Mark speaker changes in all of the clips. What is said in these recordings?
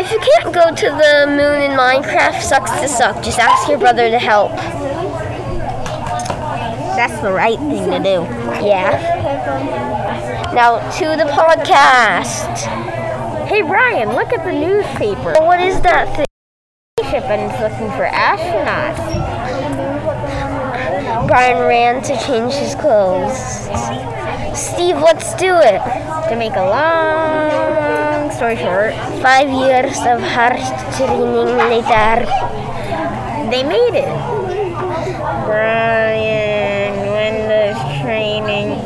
Speaker 1: If you can't go to the moon in Minecraft, sucks to suck. Just ask your brother to help.
Speaker 2: That's the right thing to do.
Speaker 1: Yeah. Now to the podcast.
Speaker 2: Hey Brian, look at the newspaper.
Speaker 1: What is that thing?
Speaker 2: Spaceship and it's looking for astronauts.
Speaker 1: Brian ran to change his clothes. Steve, let's do it.
Speaker 2: To make a long story short,
Speaker 1: Five years of hard training later.
Speaker 2: they made it. Brian, when does training?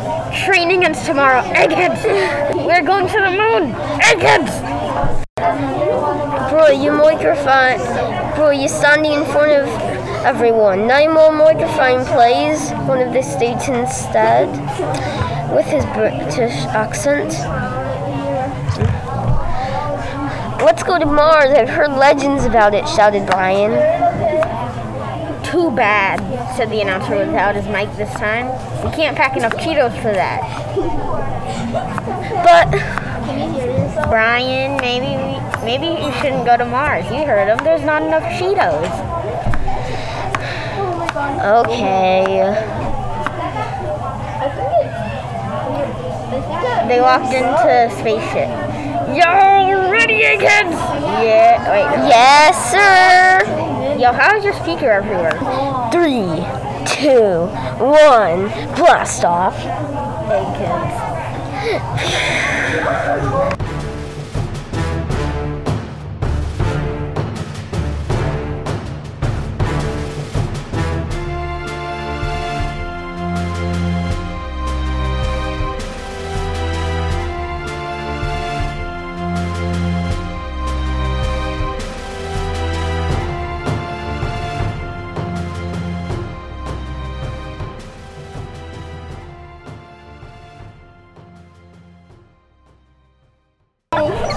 Speaker 2: Training ends tomorrow. Eggheads! We're going to the moon. Eggheads!
Speaker 1: Bro, you microphone. Bro, you're standing in front of everyone. Now more microphone plays one of the states instead with his British accent. Let's go to Mars. I've heard legends about it, shouted Brian.
Speaker 2: Too bad, said the announcer without his mic this time. We can't pack enough Cheetos for that.
Speaker 1: But
Speaker 2: Brian, maybe maybe you shouldn't go to Mars. You heard him. There's not enough Cheetos.
Speaker 1: okay.
Speaker 2: They walked into a spaceship. Yo, ready again? Yeah. Wait. No.
Speaker 1: Yes, sir.
Speaker 2: Yo, how is your speaker everywhere?
Speaker 1: Three, two, one, blast off.
Speaker 2: Hey, kids.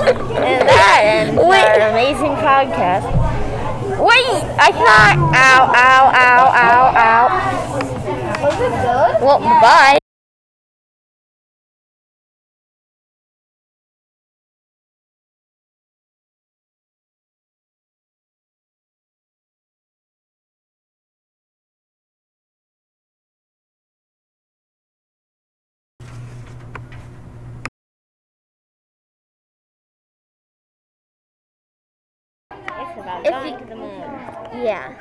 Speaker 2: And that ends
Speaker 1: Wait.
Speaker 2: our amazing podcast. Wait, I thought. Ow, ow, ow, ow, ow.
Speaker 1: Was it good? Well, bye.
Speaker 2: About
Speaker 1: If
Speaker 2: going
Speaker 1: you-
Speaker 2: to the moon.
Speaker 1: Yeah.